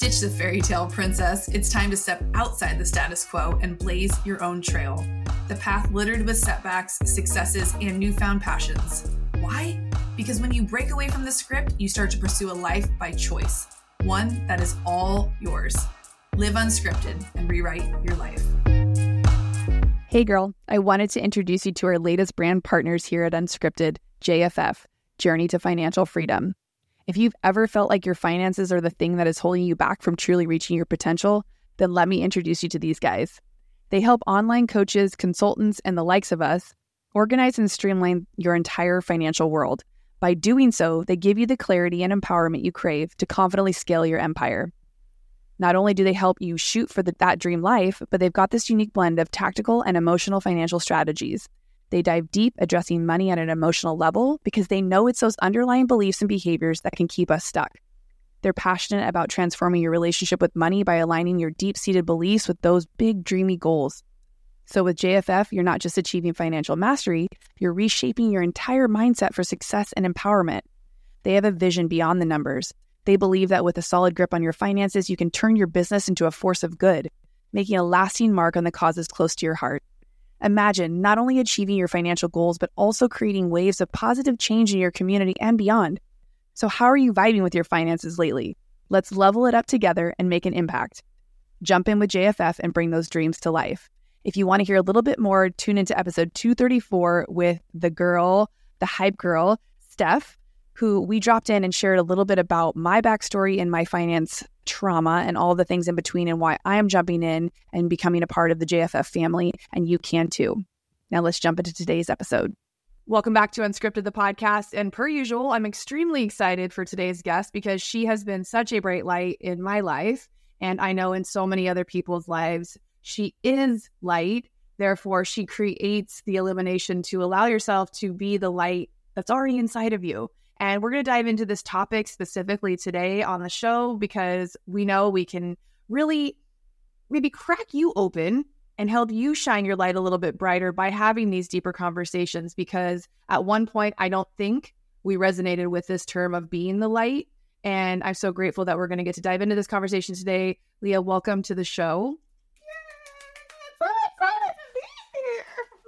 Ditch the fairy tale princess. It's time to step outside the status quo and blaze your own trail. The path littered with setbacks, successes, and newfound passions. Why? Because when you break away from the script, you start to pursue a life by choice, one that is all yours. Live unscripted and rewrite your life. Hey, girl, I wanted to introduce you to our latest brand partners here at Unscripted, JFF, Journey to Financial Freedom. If you've ever felt like your finances are the thing that is holding you back from truly reaching your potential, then let me introduce you to these guys. They help online coaches, consultants, and the likes of us organize and streamline your entire financial world. By doing so, they give you the clarity and empowerment you crave to confidently scale your empire. Not only do they help you shoot for the, that dream life, but they've got this unique blend of tactical and emotional financial strategies they dive deep, addressing money at an emotional level because they know it's those underlying beliefs and behaviors that can keep us stuck. They're passionate about transforming your relationship with money by aligning your deep seated beliefs with those big, dreamy goals. So, with JFF, you're not just achieving financial mastery, you're reshaping your entire mindset for success and empowerment. They have a vision beyond the numbers. They believe that with a solid grip on your finances, you can turn your business into a force of good, making a lasting mark on the causes close to your heart. Imagine not only achieving your financial goals, but also creating waves of positive change in your community and beyond. So, how are you vibing with your finances lately? Let's level it up together and make an impact. Jump in with JFF and bring those dreams to life. If you want to hear a little bit more, tune into episode 234 with the girl, the hype girl, Steph, who we dropped in and shared a little bit about my backstory and my finance trauma and all the things in between and why I am jumping in and becoming a part of the JFF family, and you can too. Now let's jump into today's episode. Welcome back to Unscripted, the podcast. And per usual, I'm extremely excited for today's guest because she has been such a bright light in my life. And I know in so many other people's lives, she is light. Therefore, she creates the illumination to allow yourself to be the light that's already inside of you. And we're going to dive into this topic specifically today on the show because we know we can really maybe crack you open and help you shine your light a little bit brighter by having these deeper conversations. Because at one point, I don't think we resonated with this term of being the light. And I'm so grateful that we're going to get to dive into this conversation today. Lia, welcome to the show. Oh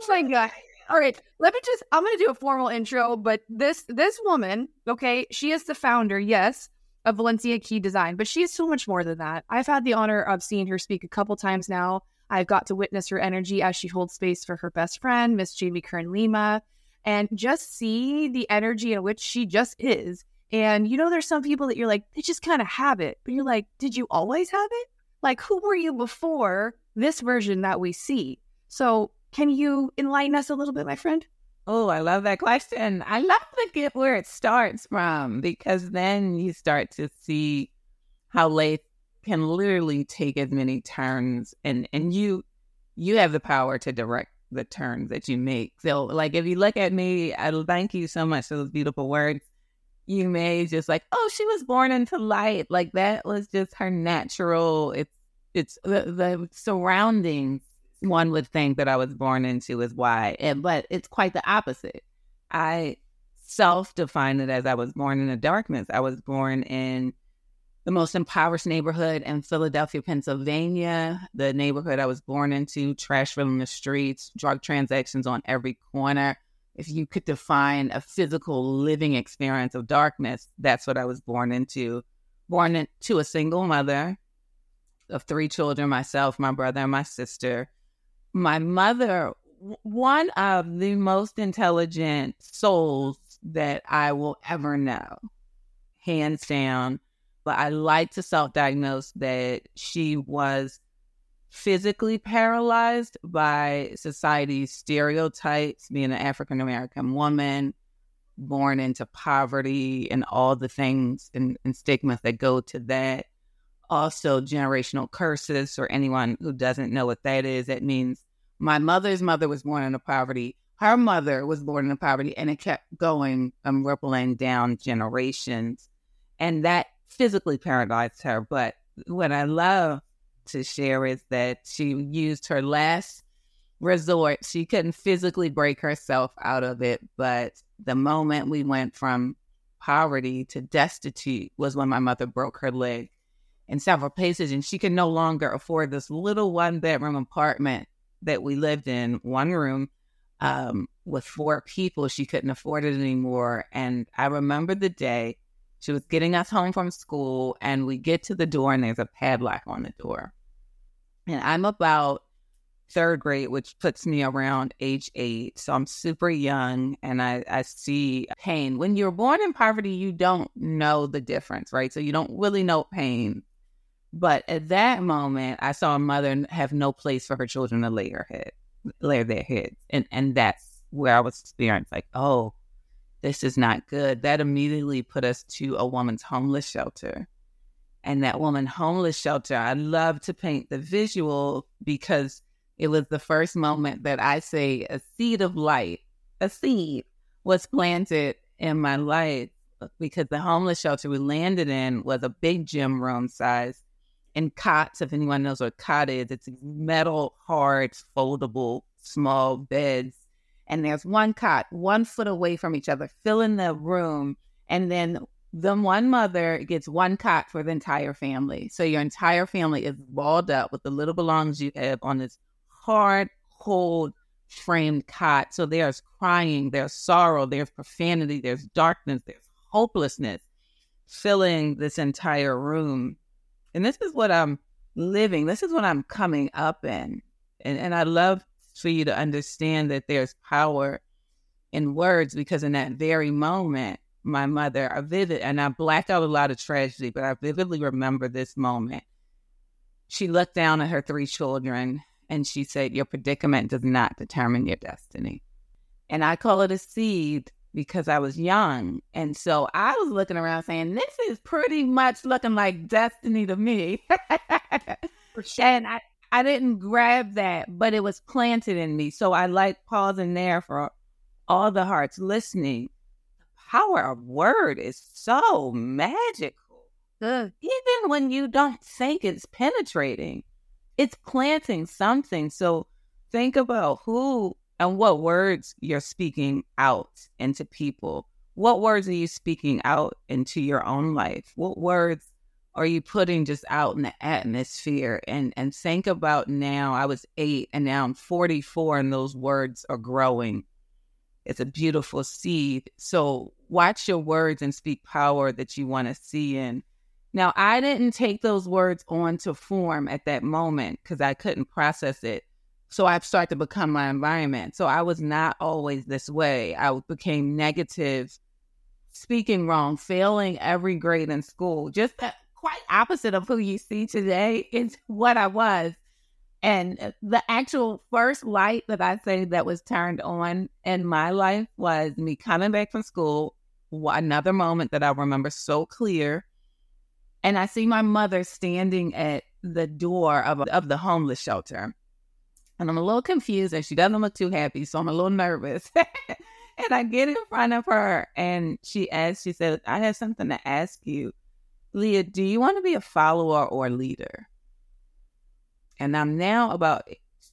my God all right let me just i'm going to do a formal intro but this this woman okay she is the founder yes of valencia key design but she is so much more than that. I've had the honor of seeing her speak a couple times now. I've got to witness her energy as she holds space for her best friend miss jamie kern lima and just see the energy in which she just is. And you know there's some people that you're like they just kind of have it but you're like did you always have it? Like who were you before this version that we see? So can you enlighten us a little bit, my friend? Oh, I love that question. I love to get where it starts from because then you start to see how life can literally take as many turns and and you you have the power to direct the turns that you make. So like if you look at me, I thank you so much for those beautiful words. You may just like, oh, she was born into light. Like that was just her natural. It's it's the, the surroundings one would think that I was born into is why, and, but it's quite the opposite. I self define it as I was born in the darkness. I was born in the most impoverished neighborhood in Philadelphia, Pennsylvania. The neighborhood I was born into, trash filling the streets, drug transactions on every corner. If you could define a physical living experience of darkness, that's what I was born into. Born into a single mother of three children, myself, my brother, and my sister my mother, one of the most intelligent souls that I will ever know, hands down. But I like to self diagnose that she was physically paralyzed by society's stereotypes, being an African American woman, born into poverty, and all the things and, and stigmas that go to that also generational curses for anyone who doesn't know what that is. That means my mother's mother was born into poverty. Her mother was born into poverty, and it kept going and um, rippling down generations. And that physically paralyzed her. But what I love to share is that she used her last resort. She couldn't physically break herself out of it. But the moment we went from poverty to destitute was when my mother broke her leg in several places, and she could no longer afford this little one bedroom apartment that we lived in, one room um, with four people. She couldn't afford it anymore. And I remember the day she was getting us home from school, and we get to the door, and there's a padlock on the door. And I'm about third grade, which puts me around age eight. So I'm super young and I, I see pain. When you're born in poverty, you don't know the difference, right? So you don't really know pain. But at that moment, I saw a mother have no place for her children to lay her head, lay their heads. And and that's where I was experienced like, oh, this is not good. That immediately put us to a woman's homeless shelter. And that woman homeless shelter, I love to paint the visual because it was the first moment that I say a seed of light, a seed was planted in my life uh, because the homeless shelter we landed in was a big gym room size and cots. If anyone knows what cot is, it's metal, hard, foldable, small beds. And there's one cot, one foot away from each other, filling the room. And then the one mother gets one cot for the entire family. So your entire family is balled up with the little belongings you have on this hard, cold, framed cot. So there's crying, there's sorrow, there's profanity, there's darkness, there's hopelessness filling this entire room. And this is what I'm living. This is what I'm coming up in. And, and I love for you to understand that there's power in words because in that very moment, my mother, I vivid, and I blacked out a lot of tragedy, but I vividly remember this moment. She looked down at her three children and she said, Your predicament does not determine your destiny. And I call it a seed because I was young. And so I was looking around saying, This is pretty much looking like destiny to me. sure. And I, I didn't grab that, but it was planted in me. So I like pausing there for all the hearts listening. The power of word is so magical. Even when you don't think it's penetrating it's planting something. So think about who and what words you're speaking out into people. What words are you speaking out into your own life? What words are you putting just out in the atmosphere? And and think about now. I was eight and now I'm 44 and those words are growing. It's a beautiful seed. So watch your words and speak power that you want to see in now, I didn't take those words on to form at that moment because I couldn't process it. So I've started to become my environment. So I was not always this way. I became negative, speaking wrong, failing every grade in school. Just quite opposite of who you see today is what I was. And uh, the actual first light that I say that was turned on in my life was me coming back from school. Another moment that I remember so clear and I see my mother standing at the door of, of the homeless shelter. And I'm a little confused and she doesn't look too happy. So I'm a little nervous. and I get in front of her and she asks, she said, I have something to ask you. Lia, do you want to be a follower or a leader? And I'm now about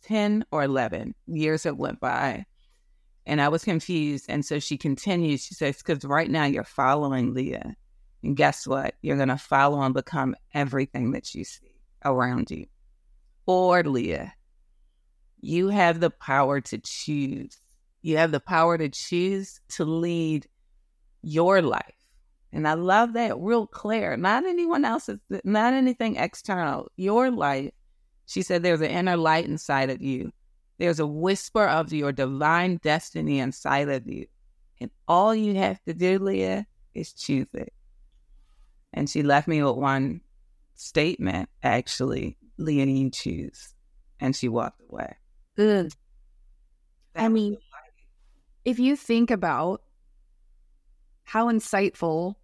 10 or 11 years have went by. And I was confused. And so she continues. She says, because right now you're following Lia. And guess what? You're going to follow and become everything that you see around you. Or Lia, you have the power to choose. You have the power to choose to lead your life. And I love that real clear. Not anyone else's, not anything external. Your life. She said there's an inner light inside of you. There's a whisper of your divine destiny inside of you. And all you have to do, Lia, is choose it. And she left me with one statement, actually, Leonie, you choose. And she walked away. Good. I mean, if you think about how insightful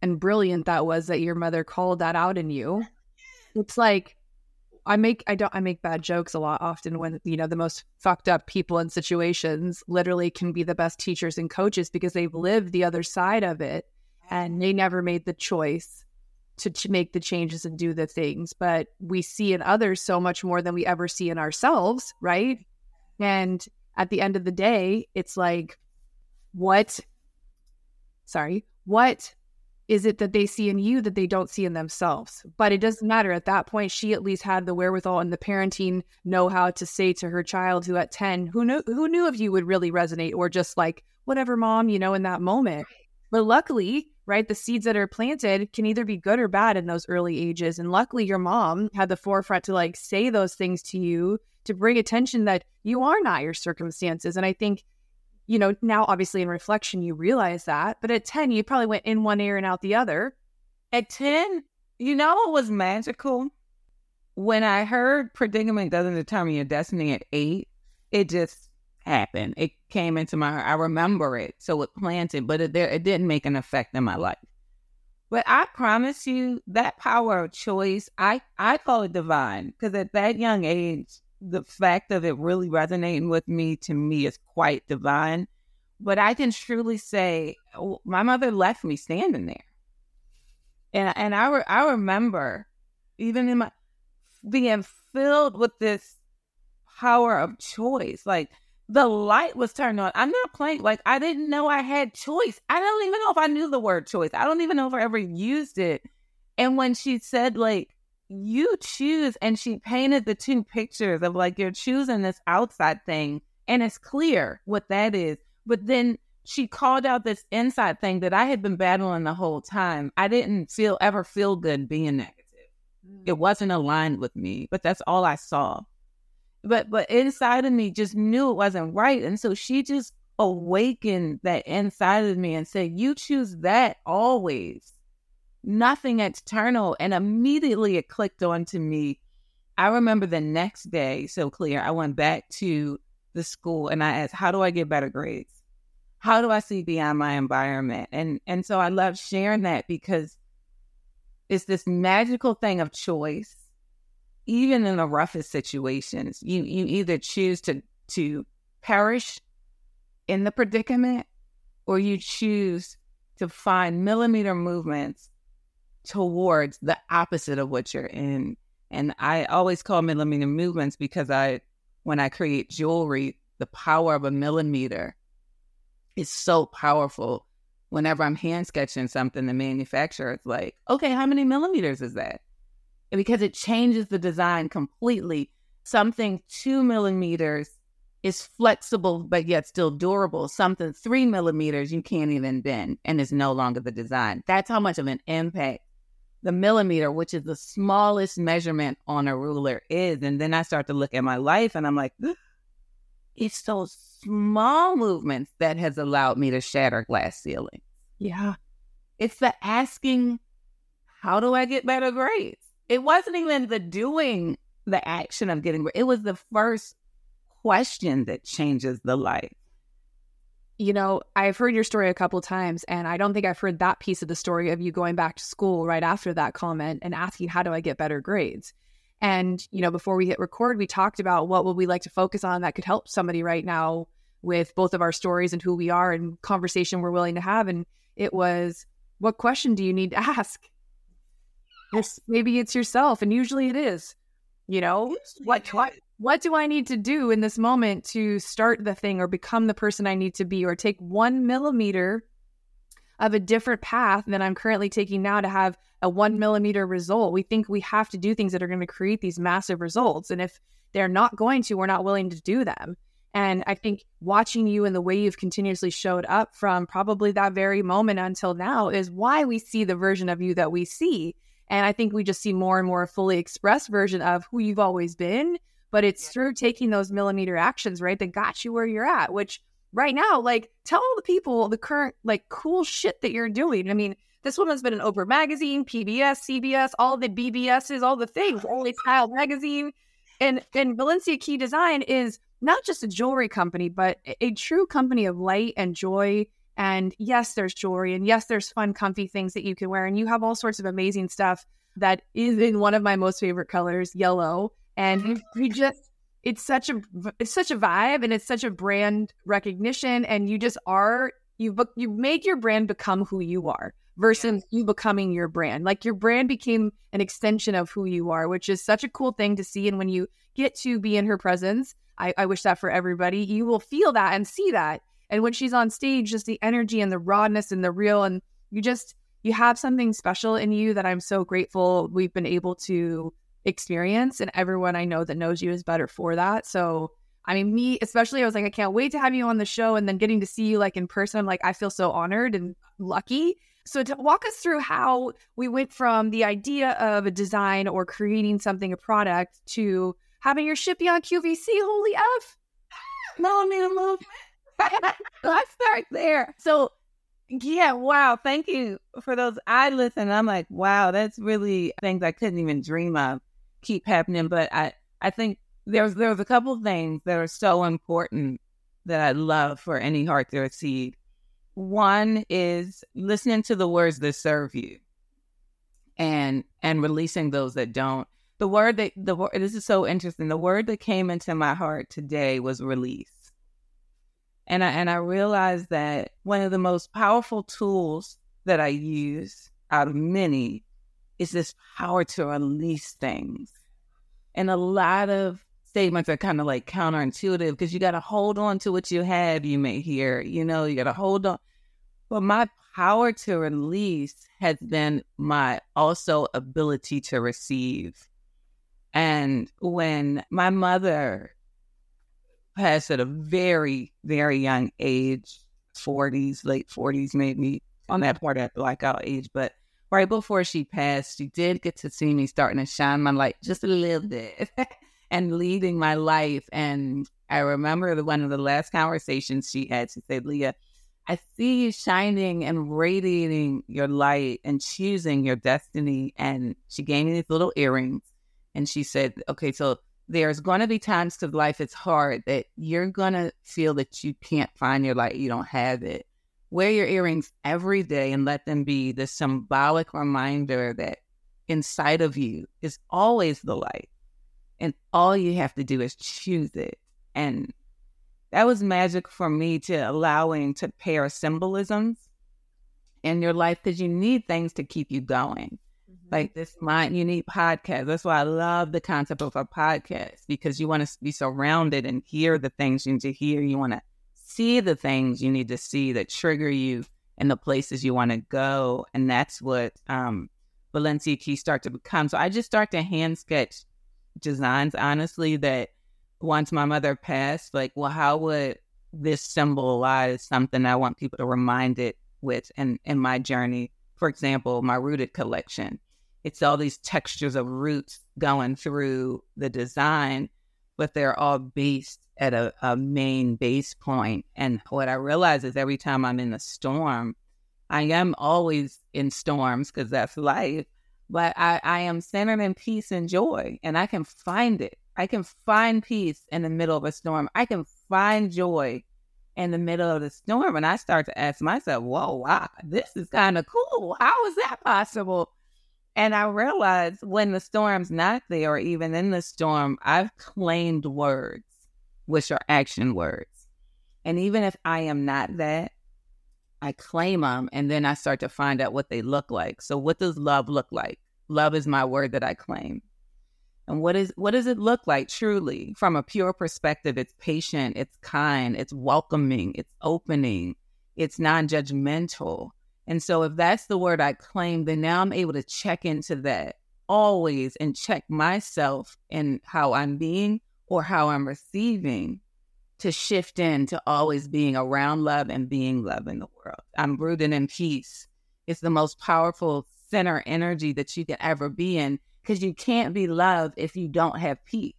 and brilliant that was that your mother called that out in you, it's like I make I don't I make bad jokes a lot often when you know the most fucked up people in situations literally can be the best teachers and coaches because they've lived the other side of it and they never made the choice to, to make the changes and do the things but we see in others so much more than we ever see in ourselves right and at the end of the day it's like what sorry what is it that they see in you that they don't see in themselves? But it doesn't matter. At that point, she at least had the wherewithal and the parenting know how to say to her child who at 10, who knew who knew if you would really resonate or just like, whatever, mom, you know, in that moment. But luckily, right, the seeds that are planted can either be good or bad in those early ages. And luckily your mom had the forefront to like say those things to you to bring attention that you are not your circumstances. And I think you know, now obviously in reflection, you realize that. But at 10, you probably went in one ear and out the other. At 10, you know what was magical? When I heard predicament doesn't determine your destiny at eight, it just happened. It came into my heart. I remember it. So it planted, but it, there, it didn't make an effect in my life. But I promise you that power of choice, I, I call it divine because at that young age, the fact of it really resonating with me to me is quite divine. But I can truly say my mother left me standing there. And and I re- I remember even in my being filled with this power of choice. Like the light was turned on. I'm not playing like I didn't know I had choice. I don't even know if I knew the word choice. I don't even know if I ever used it. And when she said like you choose and she painted the two pictures of like you're choosing this outside thing and it's clear what that is but then she called out this inside thing that i had been battling the whole time i didn't feel ever feel good being negative mm. it wasn't aligned with me but that's all i saw but but inside of me just knew it wasn't right and so she just awakened that inside of me and said you choose that always nothing external. And immediately it clicked on to me. I remember the next day so clear. I went back to the school and I asked, how do I get better grades? How do I see beyond my environment? And and so I love sharing that because it's this magical thing of choice. Even in the roughest situations, you you either choose to to perish in the predicament or you choose to find millimeter movements towards the opposite of what you're in. And I always call millimeter movements because I, when I create jewelry, the power of a millimeter is so powerful. Whenever I'm hand sketching something, the manufacturer is like, okay, how many millimeters is that? Because it changes the design completely. Something two millimeters is flexible but yet still durable. Something three millimeters you can't even bend and is no longer the design. That's how much of an impact the millimeter, which is the smallest measurement on a ruler, is. And then I start to look at my life and I'm like, it's those small movements that has allowed me to shatter glass ceilings. Yeah. It's the asking, how do I get better grades? It wasn't even the doing the action of getting, it was the first question that changes the life you know, I've heard your story a couple times, and I don't think I've heard that piece of the story of you going back to school right after that comment and asking, How do I get better grades? And, you know, before we hit record, we talked about what would we like to focus on that could help somebody right now with both of our stories and who we are and conversation we're willing to have. And it was, What question do you need to ask? Yes, maybe it's yourself, and usually it is. You know, what, what what do I need to do in this moment to start the thing or become the person I need to be or take one millimeter of a different path than I'm currently taking now to have a one millimeter result? We think we have to do things that are going to create these massive results. And if they're not going to, we're not willing to do them. And I think watching you and the way you've continuously showed up from probably that very moment until now is why we see the version of you that we see. And I think we just see more and more fully expressed version of who you've always been but it's through taking those millimeter actions, right, that got you where you're at, which right now, like, tell all the people the current, like, cool shit that you're doing. I mean, this woman's been in Oprah Magazine, PBS, CBS, all the BBSs, all the things, oh, InStyle Magazine. And, and Valencia Key Design is not just a jewelry company, but a true company of light and joy. And yes, there's jewelry, and yes, there's fun, comfy things that you can wear. And you have all sorts of amazing stuff that is in one of my most favorite colors, yellow. And mm-hmm. we just it's such a it's such a vibe and it's such a brand recognition and you just are you you made your brand become who you are versus you becoming your brand. Like your brand became an extension of who you are which is such a cool thing to see and when you get to be in her presence I, I wish that for everybody. You will feel that and see that and when she's on stage just the energy and the rawness and the real and you just you have something special in you that I'm so grateful we've been able to experience. And everyone I know that knows you is better for that. So, I mean, me especially, I was like, I can't wait to have you on the show. And then getting to see you like in person, I'm like, I feel so honored and lucky. So, to walk us through how we went from the idea of a design or creating something, a product, to having your ship be on QVC. Holy F. No need a movement. Let's start there. So, yeah, wow. Thank you for those. I listen. I'm like, wow, that's really things I couldn't even dream of keep happening. But I, I think there's there's a couple things that are so important that I love for any heart to receive. One is listening to the words that serve you, and and releasing those that don't. The word that the word this is so interesting. The word that came into my heart today was release. And I and I realized that one of the most powerful tools that I use out of many is this power to release things. And a lot of statements are kind of like counterintuitive because you got to hold on to what you have, you may hear, you know, you got to hold on. But my power to release has been my also ability to receive. And when my mother passed at a very, very young age, 40s, late 40s, maybe on that part of blackout age. But right before she passed, she did get to see me starting to shine my light just a little bit and leading my life. And I remember the, one of the last conversations she had, she said, Lia, I see you shining and radiating your light and choosing your destiny. And she gave me these little earrings. And she said, okay, so there's going to be times to life it's hard that you're going to feel that you can't find your light, you don't have it. Wear your earrings every day and let them be the symbolic reminder that inside of you is always the light. And all you have to do is choose it. And that was magic for me to allowing to pair symbolisms in your life because you need things to keep you going. Like this mind unique podcast. That's why I love the concept of a podcast because you want to be surrounded and hear the things you need to hear. You want to see the things you need to see that trigger you in the places you want to go. And that's what um, Valencia Key start to become. So I just start to hand sketch designs, honestly, that once my mother passed, like, well, how would this symbolize something I want people to remind it with in, in my journey? For example, my rooted collection it's all these textures of roots going through the design, but they're all based at a, a main base point. And what I realize is every time I'm in a storm, I am always in storms because that's life, but I, I am centered in peace and joy, and I can find it. I can find peace in the middle of a storm. I can find joy in the middle of the storm. And I start to ask myself, whoa, wow, this is kind of cool. How is that possible? And I realized when the storm's not there, or even in the storm, I've claimed words, which are action words. And even if I am not that, I claim them and then I start to find out what they look like. So what does love look like? Love is my word that I claim. And what is what does it look like truly from a pure perspective? It's patient, it's kind, it's welcoming, it's opening, it's non-judgmental, and so if that's the word I claim, then now I'm able to check into that always and check myself and how I'm being or how I'm receiving to shift into always being around love and being love in the world. I'm rooted in peace. It's the most powerful center energy that you can ever be in because you can't be love if you don't have peace.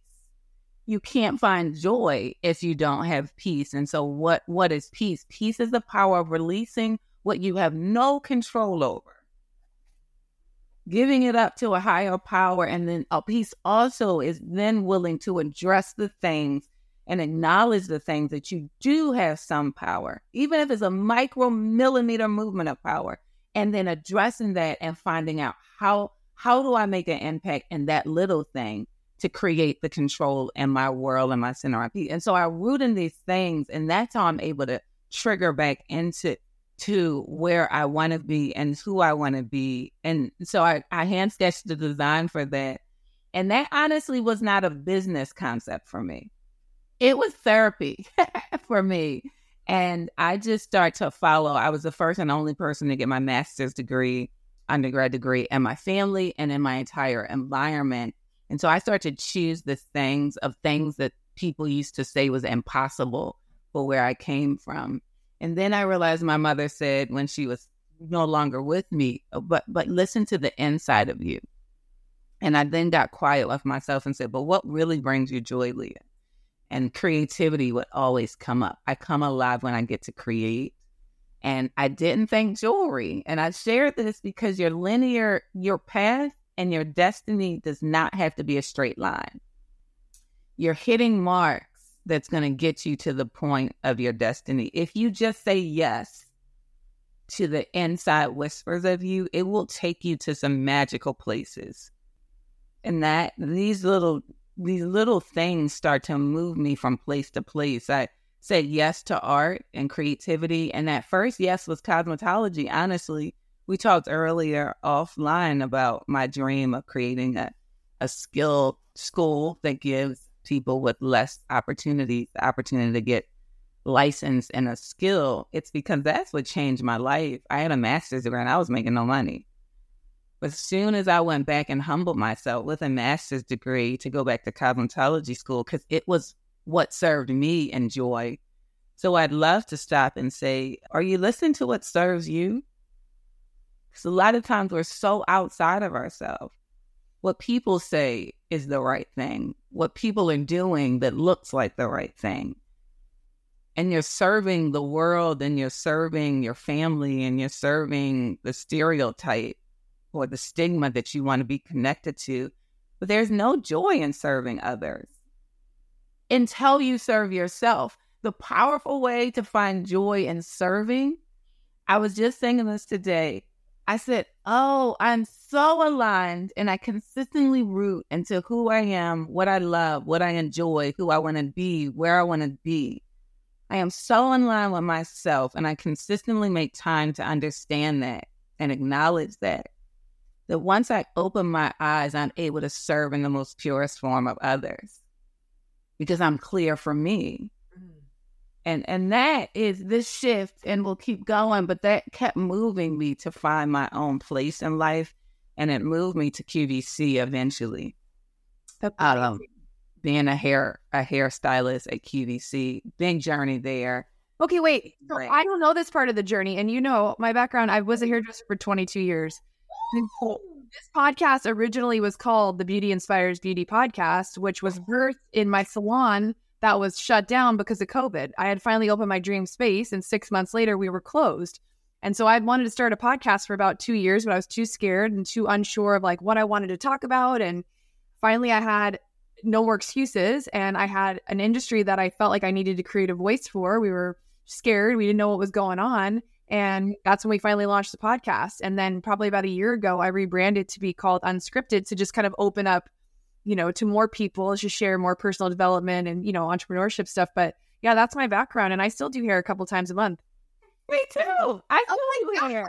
You can't find joy if you don't have peace. And so what what is peace? Peace is the power of releasing what you have no control over. Giving it up to a higher power, and then a peace also is then willing to address the things and acknowledge the things that you do have some power, even if it's a micro millimeter movement of power, and then addressing that and finding out how how do I make an impact in that little thing to create the control in my world and my center peace. And so I root in these things, and that's how I'm able to trigger back into to where I want to be and who I want to be. And so I, I hand sketched the design for that. And that honestly was not a business concept for me. It was therapy for me. And I just start to follow. I was the first and only person to get my master's degree, undergrad degree, in my family and in my entire environment. And so I start to choose the things of things that people used to say was impossible for where I came from. And then I realized my mother said when she was no longer with me, uh, but but listen to the inside of you. And I then got quiet with myself and said, but what really brings you joy, Lia? And creativity would always come up. I come alive when I get to create. And I didn't think jewelry. And I shared this because your linear, your path and your destiny does not have to be a straight line. You're hitting marks that's going to get you to the point of your destiny. If you just say yes to the inside whispers of you, it will take you to some magical places. And that these little these little things start to move me from place to place. I said yes to art and creativity. And that first yes was cosmetology. Honestly, we talked earlier offline about my dream of creating a, a skill school that gives people with less opportunities the opportunity to get licensed and a skill. It's because that's what changed my life. I had a master's degree and I was making no money. But as soon as I went back and humbled myself with a master's degree to go back to cosmetology school, because it was what served me and joy. So I'd love to stop and say, Are you listening to what serves you? Because a lot of times we're so outside of ourselves. What people say is the right thing, what people are doing that looks like the right thing. And you're serving the world and you're serving your family and you're serving the stereotype or the stigma that you want to be connected to. But there's no joy in serving others until you serve yourself. The powerful way to find joy in serving, I was just saying this today. I said, Oh, I'm so aligned and I consistently root into who I am, what I love, what I enjoy, who I want to be, where I want to be. I am so in line with myself and I consistently make time to understand that and acknowledge that that once I open my eyes, I'm able to serve in the most purest form of others because I'm clear for me. And and that is this shift and we'll keep going, but that kept moving me to find my own place in life and it moved me to QVC eventually. Um, being a hair a hairstylist at QVC, big journey there. Okay, wait. So I don't know this part of the journey, and you know my background. I was a hairdresser for 22 years. This podcast originally was called the Beauty Inspires Beauty Podcast, which was birthed in my salon that was shut down because of COVID. I had finally opened my dream space, and six months later, we were closed. And so I wanted to start a podcast for about two years, but I was too scared and too unsure of like what I wanted to talk about. And finally, I had no more excuses, and I had an industry that I felt like I needed to create a voice for. We were scared, we didn't know what was going on. And that's when we finally launched the podcast. And then probably about a year ago, I rebranded to be called Unscripted to just kind of open up, you know, to more people, to share more personal development and, you know, entrepreneurship stuff. But yeah, that's my background. And I still do hair a couple times a month. Me too. I oh still do hair.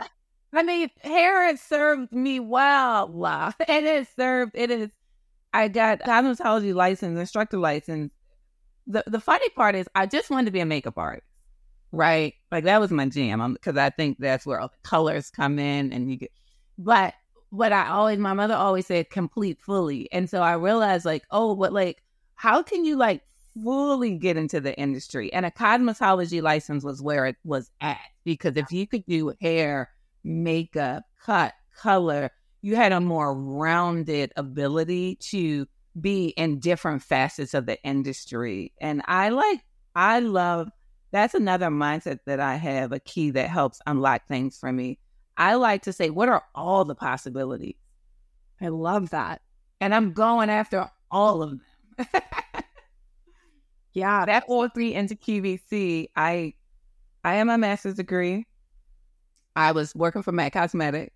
I mean, hair has served me well. It has served, it is, I got cosmetology license, instructor license. The, the funny part is I just wanted to be a makeup artist right? Like that was my jam because I think that's where all the colors come in and you get, but what I always, my mother always said complete fully. And so I realized like, oh, but like, how can you like fully get into the industry? And a cosmetology license was where it was at because if you could do hair, makeup, cut, color, you had a more rounded ability to be in different facets of the industry. And I like, I love that's another mindset that I have, a key that helps unlock things for me. I like to say, what are all the possibilities? I love that. And I'm going after all of them. yeah. That all three into QVC. I I am a master's degree. I was working for MAC Cosmetic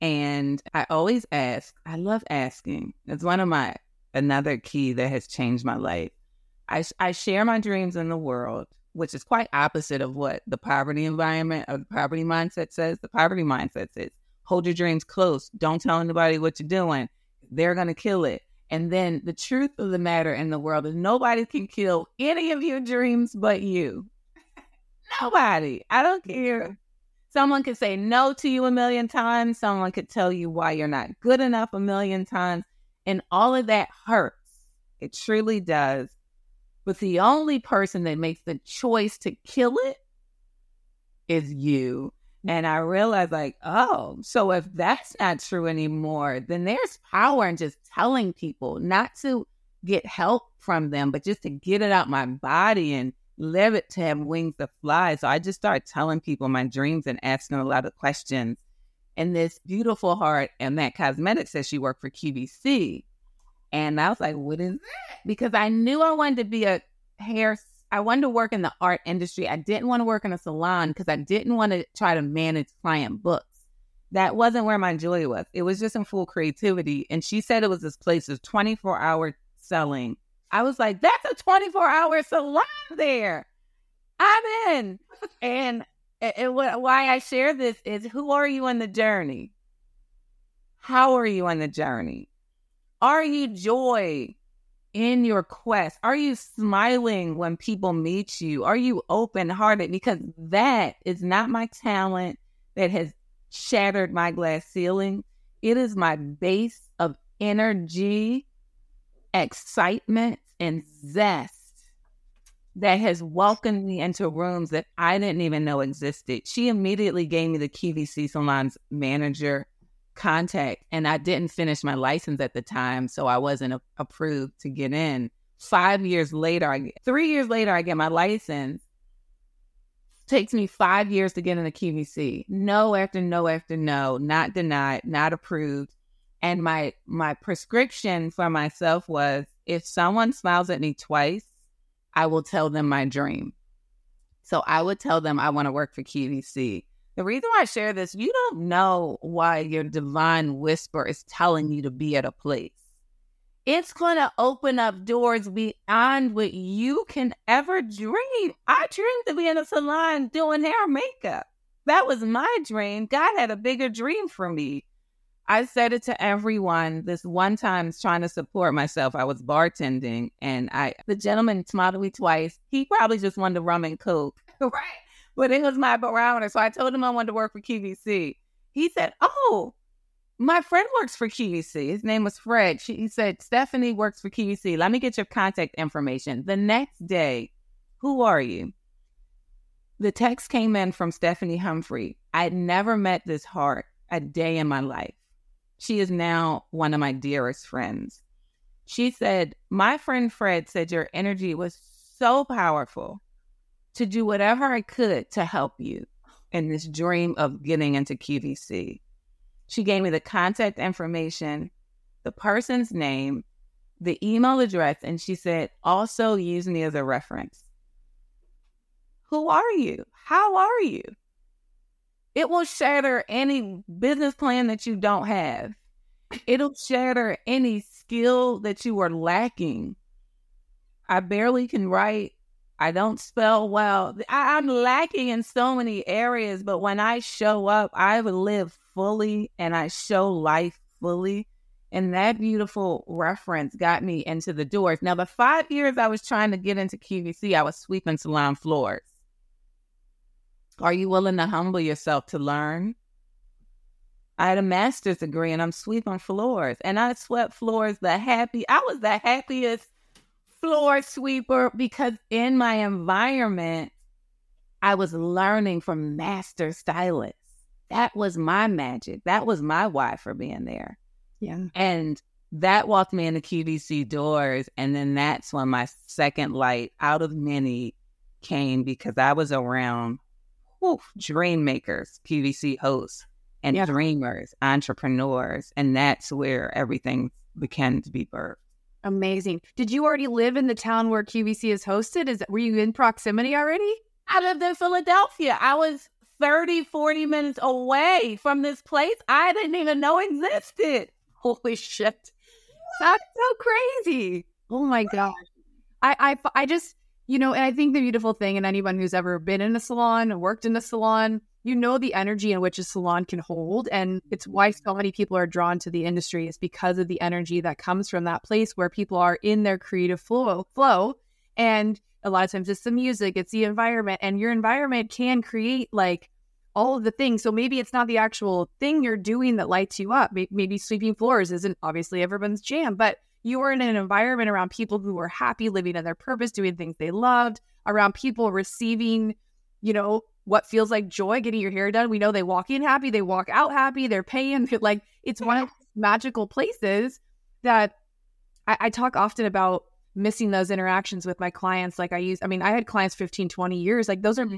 and I always ask, I love asking. It's one of my another key that has changed my life. I, I share my dreams in the world which is quite opposite of what the poverty environment or the poverty mindset says. The poverty mindset says, hold your dreams close. Don't tell anybody what you're doing. They're going to kill it. And then the truth of the matter in the world is nobody can kill any of your dreams but you. Nobody. I don't care. Someone could say no to you a million times. Someone could tell you why you're not good enough a million times. And all of that hurts. It truly does. But the only person that makes the choice to kill it is you. Mm-hmm. And I realized, like, oh, so if that's not true anymore, then there's power in just telling people not to get help from them, but just to get it out my body and live it to have wings to fly. So I just started telling people my dreams and asking a lot of questions. And this beautiful heart and that cosmetic says she worked for QVC. And I was like, what is that? Because I knew I wanted to be a hair, I wanted to work in the art industry. I didn't want to work in a salon because I didn't want to try to manage client books. That wasn't where my joy was. It was just in full creativity. And she said it was this place of 24 hour selling. I was like, that's a 24 hour salon there. I'm in. and, and why I share this is who are you on the journey? How are you on the journey? Are you joy in your quest? Are you smiling when people meet you? Are you open hearted? Because that is not my talent that has shattered my glass ceiling. It is my base of energy, excitement, and zest that has welcomed me into rooms that I didn't even know existed. She immediately gave me the QVC Salon's manager contact and I didn't finish my license at the time, so I wasn't a- approved to get in. Five years later, I get, three years later, I get my license. Takes me five years to get in the QVC. No after no after no, not denied, not approved. And my my prescription for myself was if someone smiles at me twice, I will tell them my dream. So I would tell them I want to work for QVC. The reason why I share this, you don't know why your divine whisper is telling you to be at a place. It's going to open up doors beyond what you can ever dream. I dreamed to be in a salon doing hair makeup. That was my dream. God had a bigger dream for me. I said it to everyone. This one time trying to support myself, I was bartending and I the gentleman smiled at me twice. He probably just wanted rum and coke. right but it was my barometer. So I told him I wanted to work for QVC. He said, Oh, my friend works for QVC. His name was Fred. She, he said, Stephanie works for QVC. Let me get your contact information. The next day, who are you? The text came in from Stephanie Humphrey. I'd never met this heart a day in my life. She is now one of my dearest friends. She said, My friend Fred said your energy was so powerful to do whatever I could to help you in this dream of getting into QVC. She gave me the contact information, the person's name, the email address, and she said, also use me as a reference. Who are you? How are you? It will shatter any business plan that you don't have. It'll shatter any skill that you are lacking. I barely can write I don't spell well. I, am lacking in so many areas, but when I show up, I live fully and I show life fully. And that beautiful reference got me into the doors. Now, the five years I was trying to get into QVC, I was sweeping salon floors. Are you willing to humble yourself to learn? I had a master's degree and I'm sweeping floors. And I swept floors the happy, I was the happiest floor sweeper because in my environment, I was learning from master stylists. That was my magic. That was my why for being there. Yeah. And that walked me into QVC doors. And then that's when my second light out of many came because I was around whew, dream makers, QVC hosts, and yeah. dreamers, entrepreneurs. And that's where everything began to be birthed. Amazing. Did you already live in the town where QVC is hosted? Is were you in proximity already? I lived in Philadelphia. I was 30, 40 minutes away from this place I didn't even know existed. Holy shit. That's so crazy. Oh my gosh. I, I, I just, you know, and I think the beautiful thing, and anyone who's ever been in a salon, worked in a salon, you know the energy in which a salon can hold and it's why so many people are drawn to the industry is because of the energy that comes from that place where people are in their creative flow flow and a lot of times it's the music, it's the environment, and your environment can create like all of the things. So maybe it's not the actual thing you're doing that lights you up. Maybe sweeping floors isn't obviously everyone's jam, but you were in an environment around people who were happy, living in their purpose, doing things they loved, around people receiving, you know, what feels like joy, getting your hair done. We know they walk in happy, they walk out happy, they're paying. Like it's one of magical places that I, I talk often about missing those interactions with my clients. Like I use, I mean, I had clients 15, 20 years. Like those are mm-hmm.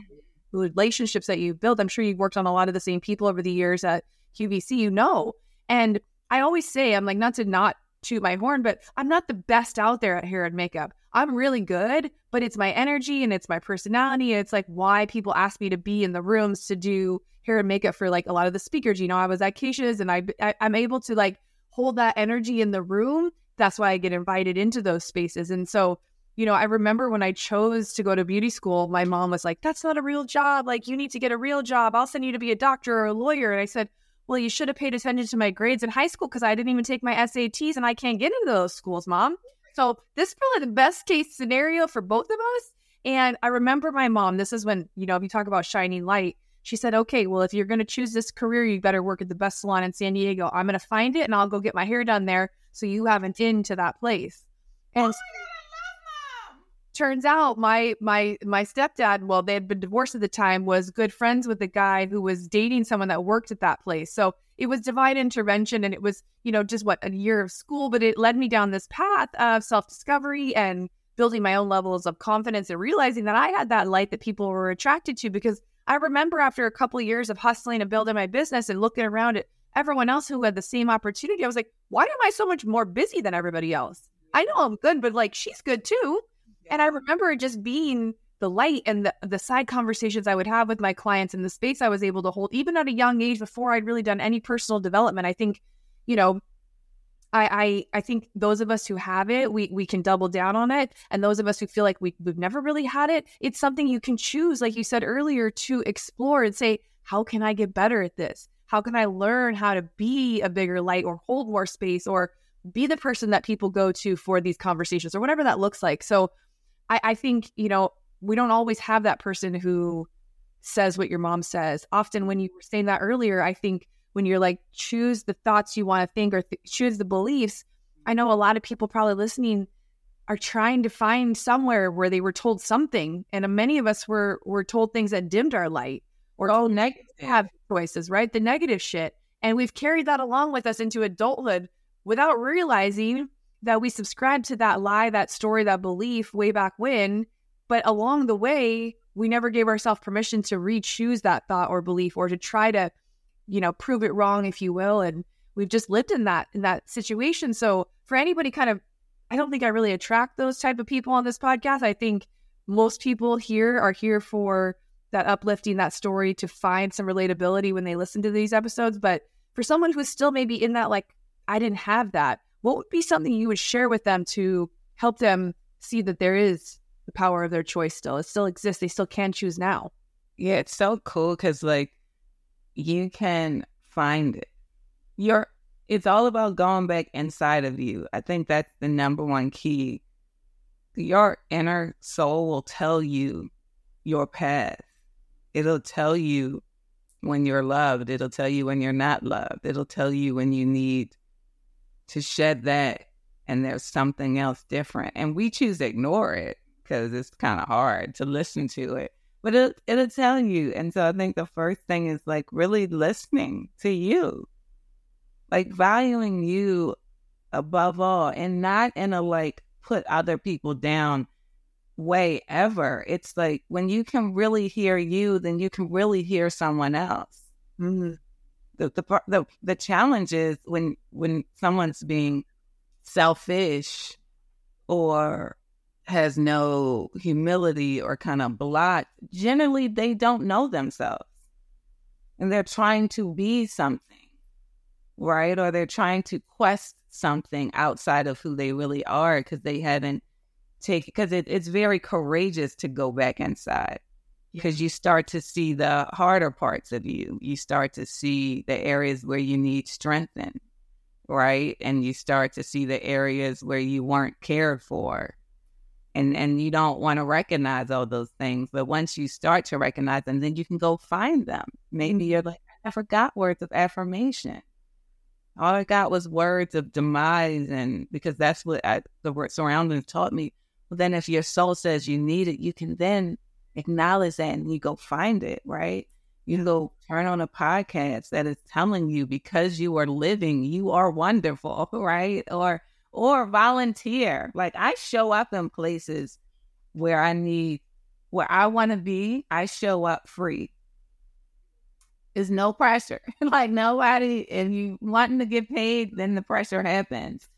relationships that you build. I'm sure you've worked on a lot of the same people over the years at QVC, you know. And I always say, I'm like, not to not toot my horn, but I'm not the best out there at hair and makeup. I'm really good, but it's my energy and it's my personality. It's like why people ask me to be in the rooms to do hair and makeup for like a lot of the speakers. You know, I was at Keisha's and I, I I'm able to like hold that energy in the room. That's why I get invited into those spaces. And so, you know, I remember when I chose to go to beauty school, my mom was like, "That's not a real job. Like, you need to get a real job. I'll send you to be a doctor or a lawyer." And I said, well, you should have paid attention to my grades in high school because I didn't even take my SATs and I can't get into those schools, mom. So this is probably the best case scenario for both of us. And I remember my mom, this is when, you know, if you talk about shining light, she said, okay, well, if you're going to choose this career, you better work at the best salon in San Diego. I'm going to find it and I'll go get my hair done there so you have an in to that place. And oh turns out my my my stepdad well they had been divorced at the time was good friends with the guy who was dating someone that worked at that place. So it was divine intervention and it was you know just what a year of school but it led me down this path of self-discovery and building my own levels of confidence and realizing that i had that light that people were attracted to because i remember after a couple of years of hustling and building my business and looking around at everyone else who had the same opportunity i was like why am i so much more busy than everybody else? I know i'm good but like she's good too and I remember just being the light and the, the side conversations I would have with my clients and the space I was able to hold, even at a young age before I'd really done any personal development. I think, you know, I, I I think those of us who have it, we we can double down on it. And those of us who feel like we, we've never really had it, it's something you can choose, like you said earlier, to explore and say, how can I get better at this? How can I learn how to be a bigger light or hold more space or be the person that people go to for these conversations or whatever that looks like. So I, I think, you know, we don't always have that person who says what your mom says. Often, when you were saying that earlier, I think when you're like, choose the thoughts you want to think or th- choose the beliefs, I know a lot of people probably listening are trying to find somewhere where they were told something. And many of us were, were told things that dimmed our light or oh, negative have choices, right? The negative shit. And we've carried that along with us into adulthood without realizing that we subscribe to that lie, that story, that belief way back when. But along the way, we never gave ourselves permission to re choose that thought or belief or to try to, you know, prove it wrong, if you will. And we've just lived in that in that situation. So for anybody kind of I don't think I really attract those type of people on this podcast. I think most people here are here for that uplifting that story to find some relatability when they listen to these episodes. But for someone who's still maybe in that like I didn't have that, what would be something you would share with them to help them see that there is the power of their choice still? It still exists. They still can choose now. Yeah, it's so cool because like you can find it. You're it's all about going back inside of you. I think that's the number one key. Your inner soul will tell you your path. It'll tell you when you're loved. It'll tell you when you're not loved. It'll tell you when you need to shed that and there's something else different. And we choose to ignore it because it's kind of hard to listen to it. But it, it'll tell you. And so I think the first thing is like really listening to you, like valuing you above all and not in a like put other people down way ever. It's like when you can really hear you, then you can really hear someone else. Mm-hmm the the the, challenge is when when someone's being selfish or has no humility or kind of block, generally they don't know themselves. And they're trying to be something, right? Or they're trying to quest something outside of who they really are because they hadn't taken, because it, it's very courageous to go back inside because you start to see the harder parts of you. You start to see the areas where you need strengthened, right? And you start to see the areas where you weren't cared for. and and you don't want to recognize all those things but once you start to recognize them then you can go find them maybe mm-hmm. you're like i forgot words of affirmation all i got was words of demise and because that's what I, the word surroundings taught me well then if your soul says you need it you can then acknowledge that and you go find it right you go turn on a podcast that is telling you because you are living you are wonderful right or or volunteer. Like I show up in places where I need, where I want to be, I show up free. There's no pressure. like nobody, if you wanting to get paid, then the pressure happens.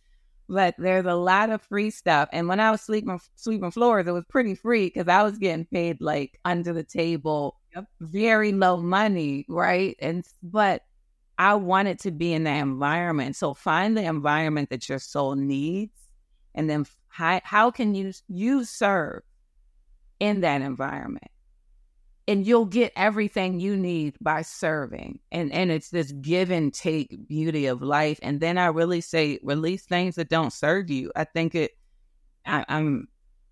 But there's a lot of free stuff. And when I was sleeping sweeping floors, it was pretty free because I was getting paid like under the table, yep. very low money, right? And but I wanted to be in that environment. So find the environment that your soul needs, and then how, how can you you serve in that environment? And you'll get everything you need by serving. And and it's this give and take beauty of life. And then I really say release things that don't serve you. I think it I, I'm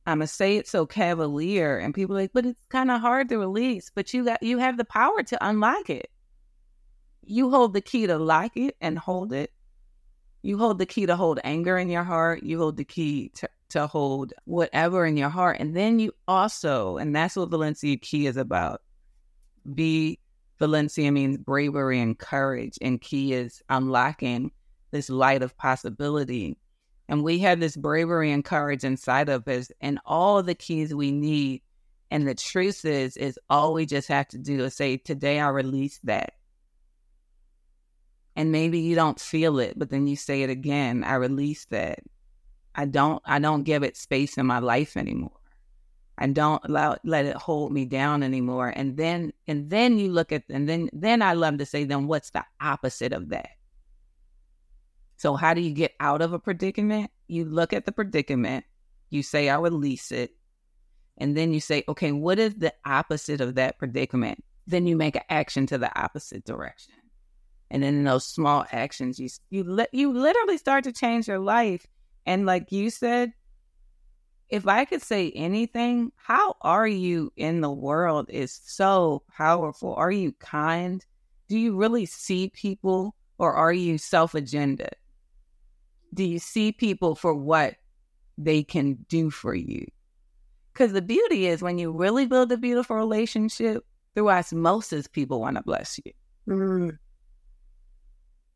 I'm gonna say it so cavalier, and people like, but it's kind of hard to release. But you got you have the power to unlock it. You hold the key to lock it and hold it. You hold the key to hold anger in your heart. You hold the key to, to hold whatever in your heart. And then you also, and that's what Valencia Key is about. Be Valencia means bravery and courage, and key is unlocking this light of possibility. And we have this bravery and courage inside of us, and all the keys we need. And the truth is, is all we just have to do is say, Today I release that and maybe you don't feel it but then you say it again i release that i don't i don't give it space in my life anymore. I don't allow let it hold me down anymore. And then and then you look at and then then i love to say then what's the opposite of that? So how do you get out of a predicament? You look at the predicament you say i release it. And then you say okay what is the opposite of that predicament? Then you make an action to the opposite direction. And then in those small actions you you li- you literally start to change your life and like you said if i could say anything how are you in the world is so powerful. Are you kind? Do you really see people or are you self-agenda? Do you see people for what they can do for you? Because the beauty is when you really build a beautiful relationship through osmosis people want to bless you. Mm-hmm.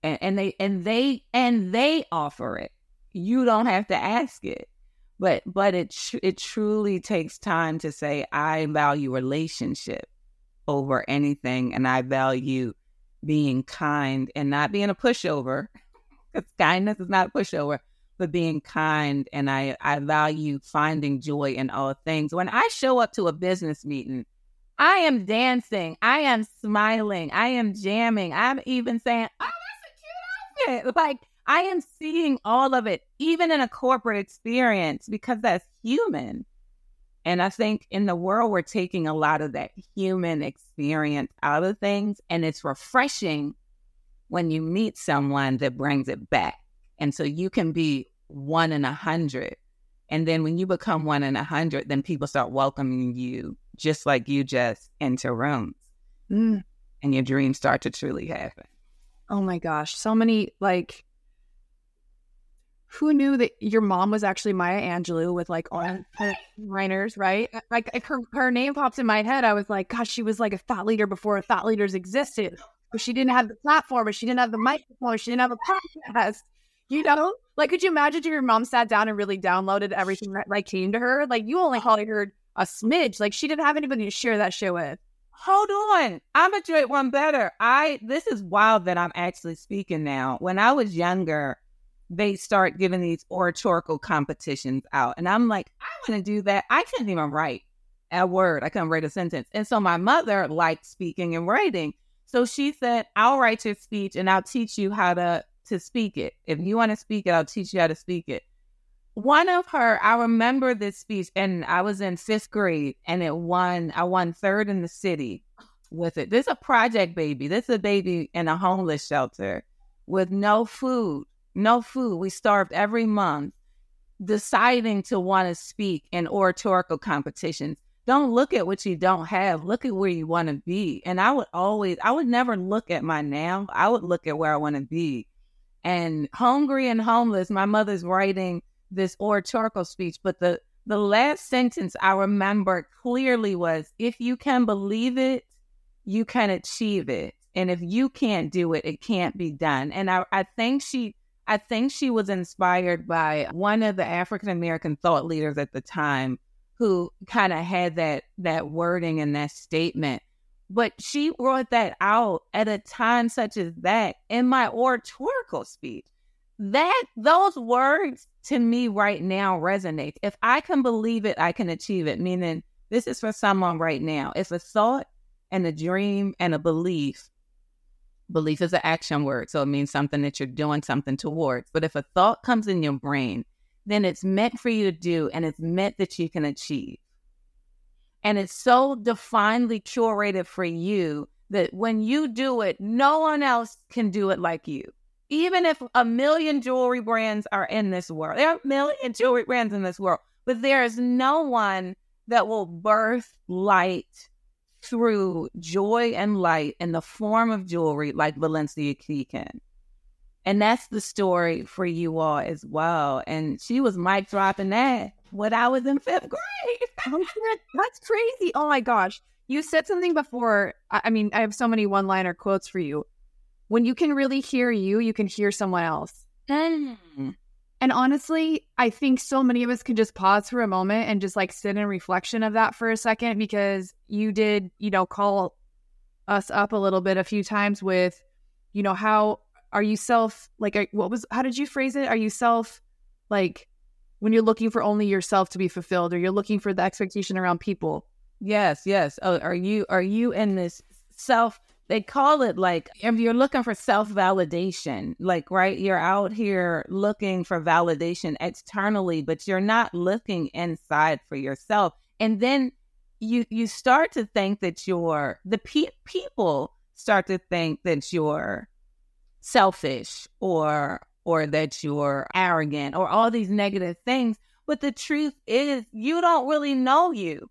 And, and they and they and they offer it. You don't have to ask it, but but it tr- it truly takes time to say I value relationship over anything, and I value being kind and not being a pushover. Because kindness is not a pushover, but being kind, and I I value finding joy in all things. When I show up to a business meeting. I am dancing. I am smiling. I am jamming. I'm even saying, oh, it. Like I am seeing all of it, even in a corporate experience, because that's human. And I think in the world, we're taking a lot of that human experience out of things. And it's refreshing when you meet someone that brings it back. And so you can be one in a hundred. And then when you become one in a hundred, then people start welcoming you just like you just into rooms. Mm. And your dreams start to truly happen. Oh my gosh, so many like who knew that your mom was actually Maya Angelou with like on Reiners, right? Uh, like her her name pops in my head. I was like, gosh, she was like a thought leader before thought leaders existed. But she didn't have the platform, or she didn't have the microphone, or she didn't have a podcast. You know, like could you imagine if your mom sat down and really downloaded everything that like came to her? Like you only probably heard a smidge. Like she didn't have anybody to share that shit with hold on. I'm gonna do it one better. I this is wild that I'm actually speaking now. When I was younger, they start giving these oratorical competitions out. And I'm like, I want to do that. I couldn't even write a word. I couldn't write a sentence. And so my mother liked speaking and writing. So she said, I'll write your speech and I'll teach you how to to speak it. If you want to speak it, I'll teach you how to speak it one of her, I remember this speech, and I was in fifth grade, and it won. I won third in the city with it. This is a project baby. This is a baby in a homeless shelter with no food, no food. We starved every month. deciding to want to speak in oratorical competitions, don't look at what you don't have. Look at where you want to be. And I would always, I would never look at my now. I would look at where I want to be. And hungry and homeless, my mother's writing this oratorical speech, but the the last sentence I remember clearly was if you can believe it, you can achieve it. And if you can't do it, it can't be done. And I, I think she I think she was inspired by one of the African American thought leaders at the time who kind of had that that wording and that statement. But she brought that out at a time such as that in my oratorical speech. That those words to me right now resonate. If I can believe it, I can achieve it. Meaning this is for someone right now. It's a thought and a dream and a belief. Belief is an action word, so it means something that you're doing something towards. But if a thought comes in your brain then it's meant for you to do and it's meant that you can achieve. And it's so divinely curated for you that when you do it, no one else can do it like you. Even if a million jewelry brands are in this world, there are a million jewelry brands in this world, but there is no one that will birth light through joy and light in the form of jewelry like Valencia Key can. And that's the story for you all as well. And she was mic dropping that when I was in fifth grade. that's crazy. Oh my gosh. You said something before. I mean, I have so many one liner quotes for you. When you can really hear you, you can hear someone else. Mm. And honestly, I think so many of us can just pause for a moment and just like sit in reflection of that for a second because you did, you know, call us up a little bit a few times with, you know, how are you self like what was how did you phrase it? Are you self like when you're looking for only yourself to be fulfilled or you're looking for the expectation around people? Yes yes. Oh, are you are you in this self they call it like if you're looking for self validation like right you're out here looking for validation externally but you're not looking inside for yourself and then you you start to think that you're the pe- people start to think that you're selfish or or that you're arrogant or all these negative things. But the truth is, you don't really know you.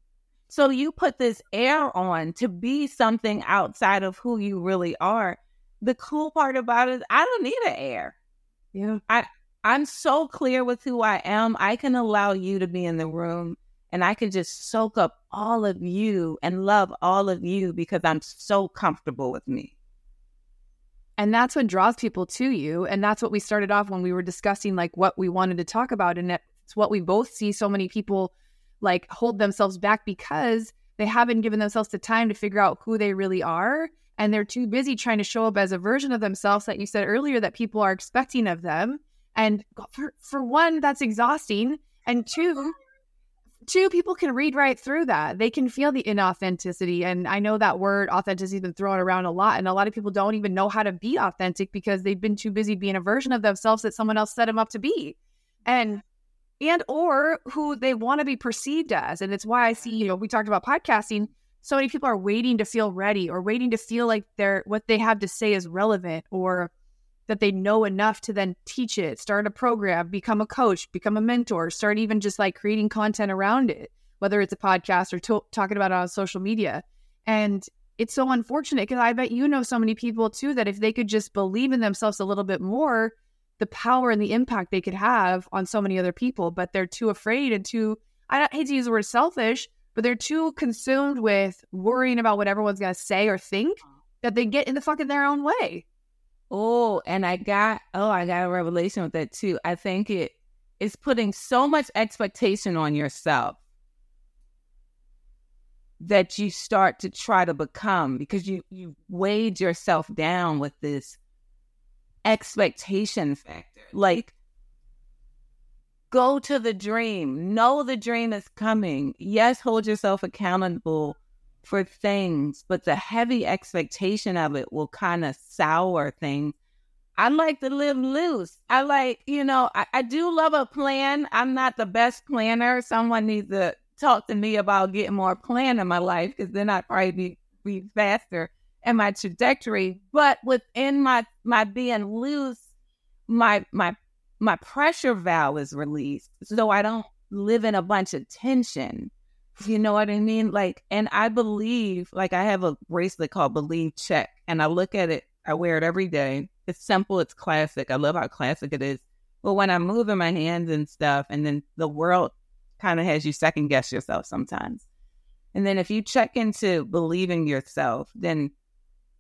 So you put this air on to be something outside of who you really are. The cool part about it, I don't need an air. Yeah. I I'm so clear with who I am. I can allow you to be in the room and I can just soak up all of you and love all of you because I'm so comfortable with me. And that's what draws people to you. And that's what we started off when we were discussing like what we wanted to talk about. And it's what we both see so many people like hold themselves back because they haven't given themselves the time to figure out who they really are. And they're too busy trying to show up as a version of themselves that you said earlier that people are expecting of them. And for, for one, that's exhausting. And two, two people can read right through that. They can feel the inauthenticity. And I know that word authenticity has been thrown around a lot. And a lot of people don't even know how to be authentic because they've been too busy being a version of themselves that someone else set them up to be. And and or who they want to be perceived as. And it's why I see, you know, we talked about podcasting. So many people are waiting to feel ready or waiting to feel like they're what they have to say is relevant or that they know enough to then teach it, start a program, become a coach, become a mentor, start even just like creating content around it, whether it's a podcast or to- talking about it on social media. And it's so unfortunate because I bet you know so many people too that if they could just believe in themselves a little bit more, the power and the impact they could have on so many other people, but they're too afraid and too, I hate to use the word selfish, but they're too consumed with worrying about what everyone's going to say or think uh-huh. that they get in the fucking their own way. Oh, and I got oh, I got a revelation with that too. I think it is putting so much expectation on yourself that you start to try to become because you you weighed yourself down with this expectation factor. Like go to the dream. Know the dream is coming. Yes, hold yourself accountable for things, but the heavy expectation of it will kind of sour things. I like to live loose. I like, you know, I, I do love a plan. I'm not the best planner. Someone needs to talk to me about getting more plan in my life because then I'd probably be, be faster in my trajectory. But within my my being loose, my my my pressure valve is released so I don't live in a bunch of tension. You know what I mean? Like, and I believe, like, I have a bracelet called Believe Check, and I look at it, I wear it every day. It's simple, it's classic. I love how classic it is. But when I'm moving my hands and stuff, and then the world kind of has you second guess yourself sometimes. And then if you check into believing yourself, then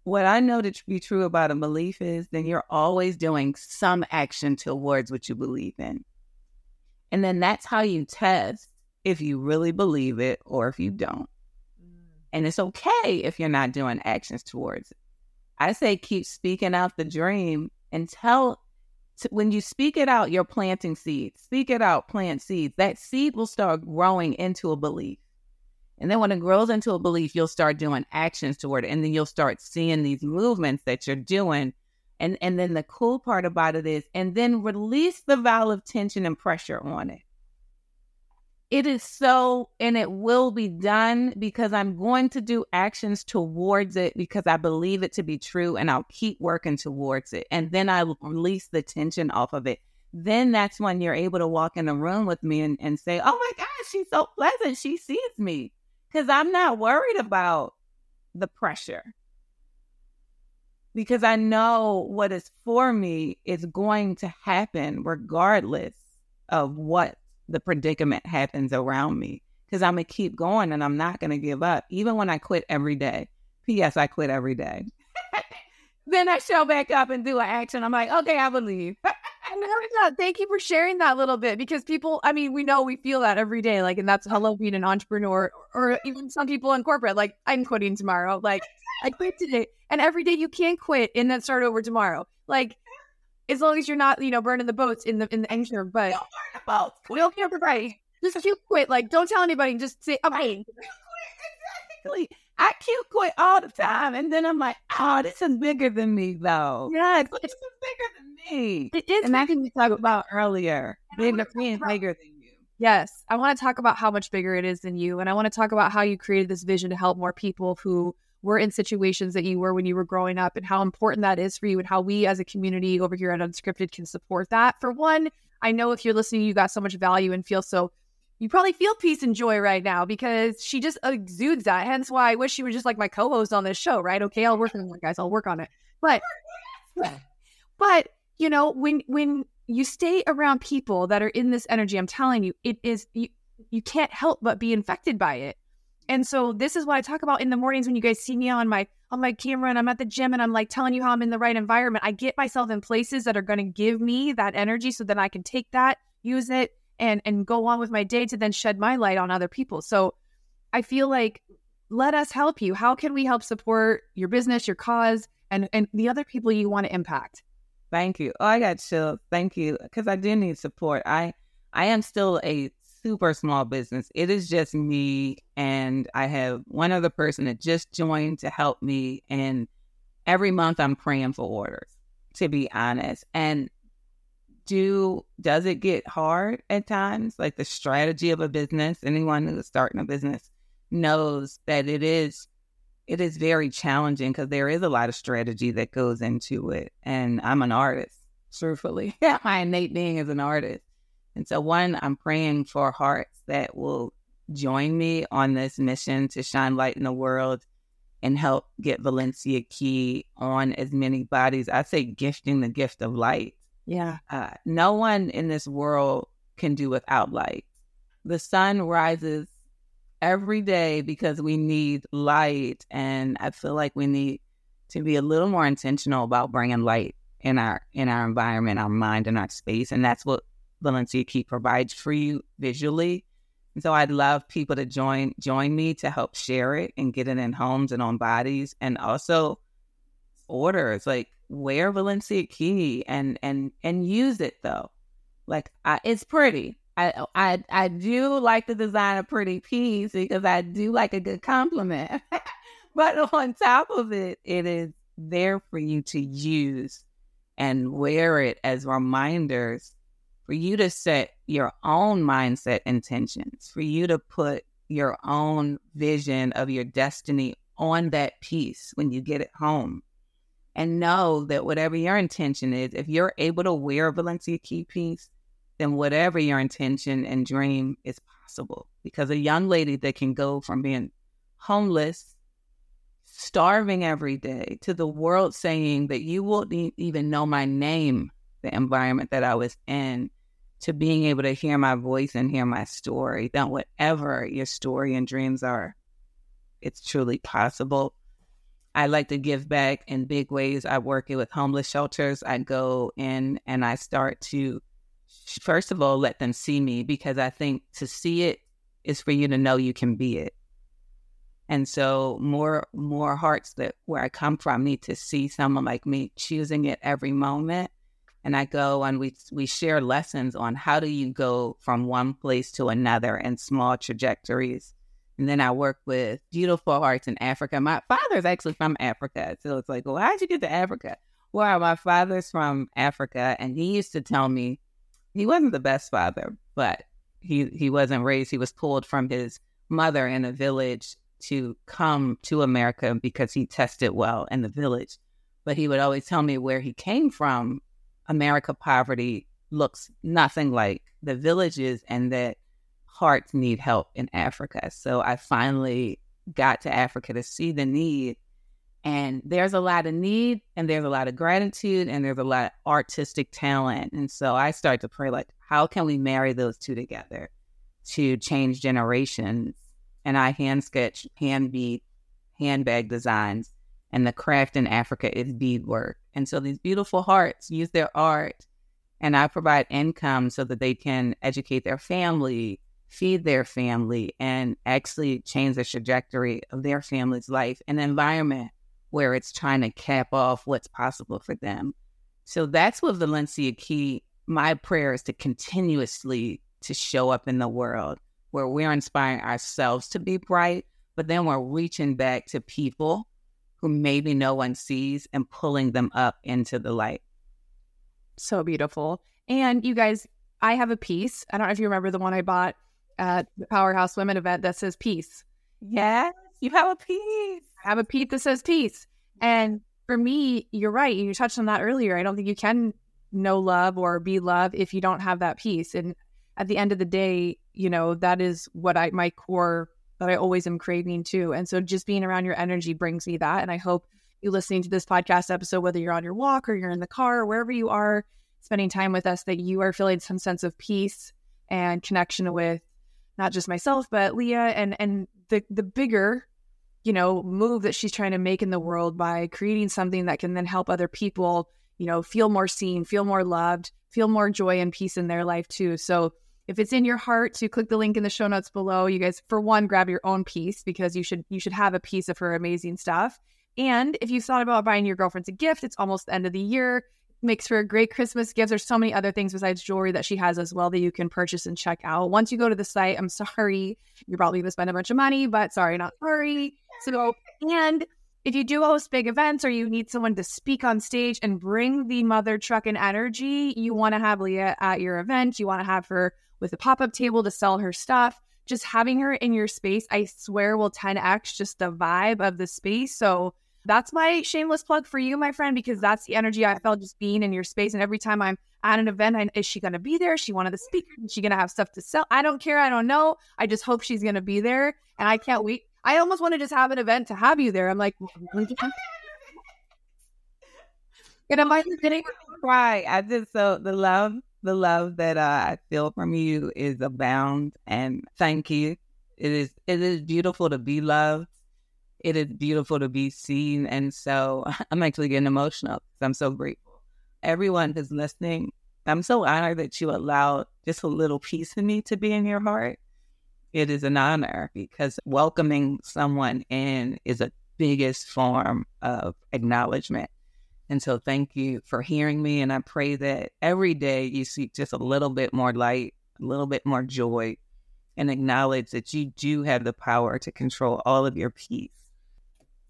what I know to be true about a belief is then you're always doing some action towards what you believe in. And then that's how you test if you really believe it or if you don't. Mm. And it's okay if you're not doing actions towards it. I say keep speaking out the dream and tell when you speak it out, you're planting seeds. Speak it out, plant seeds. That seed will start growing into a belief. And then when it grows into a belief, you'll start doing actions toward it. And then you'll start seeing these movements that you're doing. And and then the cool part about it is, and then release the valve of tension and pressure on it. It is so, and it will be done because I'm going to do actions towards it because I believe it to be true and I'll keep working towards it. And then I release the tension off of it. Then that's when you're able to walk in the room with me and, and say, Oh my gosh, she's so pleasant. She sees me because I'm not worried about the pressure. Because I know what is for me is going to happen regardless of what the predicament happens around me. Because I'm going to keep going and I'm not going to give up, even when I quit every day. P.S. I quit every day. then I show back up and do an action. I'm like, okay, I believe. that. Thank you for sharing that a little bit because people, I mean, we know we feel that every day. Like, and that's hello being an entrepreneur or even some people in corporate. Like, I'm quitting tomorrow. Like, I quit today. And every day you can quit and then start over tomorrow. Like, as long as you're not, you know, burning the boats in the in the engine. But don't burn the boats. We don't care right. Just you quit. Like, don't tell anybody. Just say, I'm right. Exactly. I cute quit all the time. And then I'm like, oh, this is bigger than me, though. Yeah, it's, it's bigger than me. It is. And that's what we talked about earlier. Being being bigger than you. Yes. I want to talk about how much bigger it is than you. And I want to talk about how you created this vision to help more people who were in situations that you were when you were growing up and how important that is for you and how we as a community over here at Unscripted can support that. For one, I know if you're listening, you got so much value and feel so you probably feel peace and joy right now because she just exudes that. Hence why I wish she was just like my co-host on this show, right? Okay, I'll work on it, guys. I'll work on it. But but you know, when when you stay around people that are in this energy, I'm telling you, it is you you can't help but be infected by it. And so this is what I talk about in the mornings when you guys see me on my on my camera and I'm at the gym and I'm like telling you how I'm in the right environment. I get myself in places that are going to give me that energy so that I can take that, use it, and and go on with my day to then shed my light on other people. So I feel like let us help you. How can we help support your business, your cause, and and the other people you want to impact? Thank you. Oh, I got chills. Thank you, because I do need support. I I am still a super small business. It is just me, and I have one other person that just joined to help me. And every month, I'm praying for orders. To be honest, and do does it get hard at times? Like the strategy of a business, anyone who's starting a business knows that it is it is very challenging because there is a lot of strategy that goes into it. And I'm an artist, truthfully. My innate being is an artist. And so one, I'm praying for hearts that will join me on this mission to shine light in the world and help get Valencia Key on as many bodies. I say gifting the gift of light yeah. Uh, no one in this world can do without light. The sun rises every day because we need light. And I feel like we need to be a little more intentional about bringing light in our in our environment, our mind, and our space. And that's what Valencia Key provides for you visually. And so I'd love people to join join me to help share it and get it in homes and on bodies and also orders. Like wear Valencia Key and and and use it though. Like I, it's pretty. I I I do like to design a pretty piece because I do like a good compliment. but on top of it, it is there for you to use and wear it as reminders for you to set your own mindset intentions, for you to put your own vision of your destiny on that piece when you get it home and know that whatever your intention is, if you're able to wear a Valencia key piece, then whatever your intention and dream is possible. Because a young lady that can go from being homeless, starving every day, to the world saying that you won't even know my name, the environment that I was in, to being able to hear my voice and hear my story, that whatever your story and dreams are, it's truly possible. I like to give back in big ways. I work with homeless shelters. I go in and I start to, first of all, let them see me because I think to see it is for you to know you can be it. And so more more hearts that where I come from need to see someone like me choosing it every moment. And I go and we we share lessons on how do you go from one place to another in small trajectories and then I work with beautiful hearts in Africa. My father's actually from Africa. So it's like, well, how'd you get to Africa? Well, my father's from Africa and he used to tell me he wasn't the best father, but he, he wasn't raised. He was pulled from his mother in a village to come to America because he tested well in the village. But he would always tell me where he came from, America poverty looks nothing like the villages and that hearts need help in Africa. So I finally got to Africa to see the need. And there's a lot of need, and there's a lot of gratitude, and there's a lot of artistic talent. And so I started to pray, like, how can we marry those two together to change generations? And I hand sketch, hand bead, handbag designs, and the craft in Africa is beadwork. And so these beautiful hearts use their art, and I provide income so that they can educate their family, feed their family and actually change the trajectory of their family's life, an environment where it's trying to cap off what's possible for them. So that's what Valencia Key, my prayer is to continuously to show up in the world where we're inspiring ourselves to be bright, but then we're reaching back to people who maybe no one sees and pulling them up into the light. So beautiful. And you guys, I have a piece. I don't know if you remember the one I bought at the Powerhouse Women event that says peace. Yes, you have a piece. I have a piece that says peace. And for me, you're right. You touched on that earlier. I don't think you can know love or be love if you don't have that peace. And at the end of the day, you know, that is what I, my core that I always am craving too. And so just being around your energy brings me that. And I hope you listening to this podcast episode, whether you're on your walk or you're in the car or wherever you are spending time with us, that you are feeling some sense of peace and connection with not just myself, but Lia and and the the bigger, you know, move that she's trying to make in the world by creating something that can then help other people, you know, feel more seen, feel more loved, feel more joy and peace in their life too. So if it's in your heart to click the link in the show notes below, you guys for one grab your own piece because you should you should have a piece of her amazing stuff. And if you've thought about buying your girlfriends a gift, it's almost the end of the year makes for a great Christmas gift. There's so many other things besides jewelry that she has as well that you can purchase and check out. Once you go to the site, I'm sorry, you're probably gonna spend a bunch of money, but sorry, not sorry. So, and if you do host big events or you need someone to speak on stage and bring the mother truck and energy, you want to have Lia at your event. You want to have her with a pop up table to sell her stuff. Just having her in your space, I swear, will 10x just the vibe of the space. So, that's my shameless plug for you, my friend, because that's the energy I felt just being in your space. And every time I'm at an event, I, is she going to be there? Is she one of the speakers? Is she going to have stuff to sell? I don't care. I don't know. I just hope she's going to be there. And I can't wait. I almost want to just have an event to have you there. I'm like, and I'm like, didn't cry. I just so the love, the love that uh, I feel from you is abound, and thank you. It is it is beautiful to be loved it is beautiful to be seen. And so I'm actually getting emotional I'm so grateful. Everyone who's listening, I'm so honored that you allowed just a little piece of me to be in your heart. It is an honor because welcoming someone in is a biggest form of acknowledgement. And so thank you for hearing me. And I pray that every day you see just a little bit more light, a little bit more joy, and acknowledge that you do have the power to control all of your peace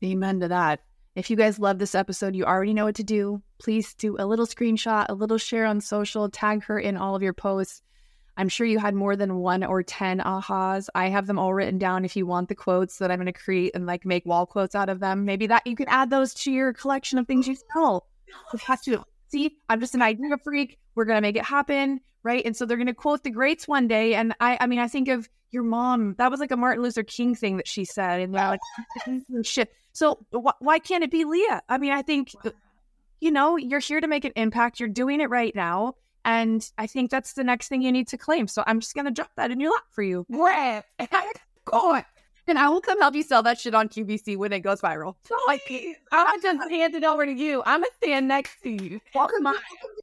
Amen to that. If you guys love this episode, you already know what to do. Please do a little screenshot, a little share on social, tag her in all of your posts. I'm sure you had more than one or 10 ahas. I have them all written down if you want the quotes that I'm going to create and like make wall quotes out of them. Maybe that you can add those to your collection of things you sell. You have to see, I'm just an idea freak. We're going to make it happen. Right. And so they're going to quote the greats one day. And I, I mean, I think of your mom. That was like a Martin Luther King thing that she said. And they're like, shit. So wh- why can't it be Lia? I mean, I think, uh, you know, you're here to make an impact. You're doing it right now. And I think that's the next thing you need to claim. So I'm just going to drop that in your lap for you. Grab. Go and I will come help you sell that shit on QVC when it goes viral. Like, I'll just hand it over to you. I'm going to stand next to you. Welcome to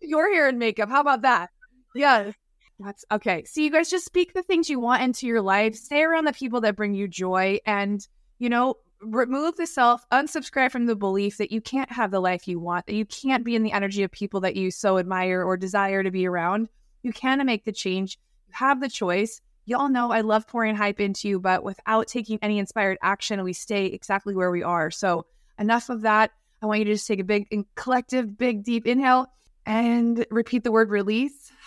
your hair and makeup. How about that? Yes. That's okay. So you guys just speak the things you want into your life. Stay around the people that bring you joy and, you know, remove the self, unsubscribe from the belief that you can't have the life you want, that you can't be in the energy of people that you so admire or desire to be around. You can make the change. You have the choice y'all know I love pouring hype into you, but without taking any inspired action, we stay exactly where we are. So, enough of that. I want you to just take a big collective, big, deep inhale and repeat the word release.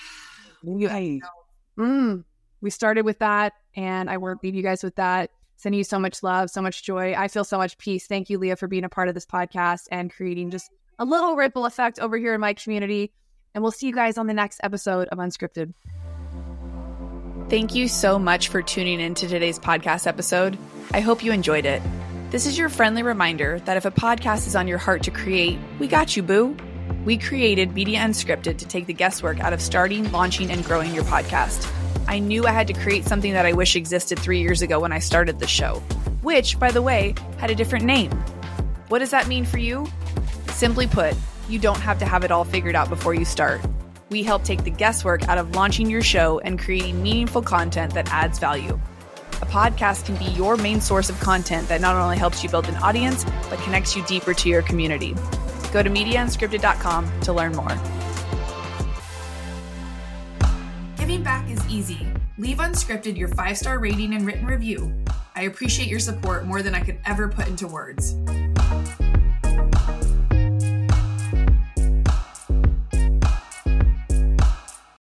Mm, we started with that, and I won't leave you guys with that. Sending you so much love, so much joy. I feel so much peace. Thank you, Lia, for being a part of this podcast and creating just a little ripple effect over here in my community. And we'll see you guys on the next episode of Unscripted. Thank you so much for tuning in to today's podcast episode. I hope you enjoyed it. This is your friendly reminder that if a podcast is on your heart to create, we got you, boo. We created Media Unscripted to take the guesswork out of starting, launching, and growing your podcast. I knew I had to create something that I wish existed three years ago when I started the show, which, by the way, had a different name. What does that mean for you? Simply put, you don't have to have it all figured out before you start we help take the guesswork out of launching your show and creating meaningful content that adds value. A podcast can be your main source of content that not only helps you build an audience, but connects you deeper to your community. Go to MediaUnscripted.com to learn more. Giving back is easy. Leave Unscripted your five star rating and written review. I appreciate your support more than I could ever put into words.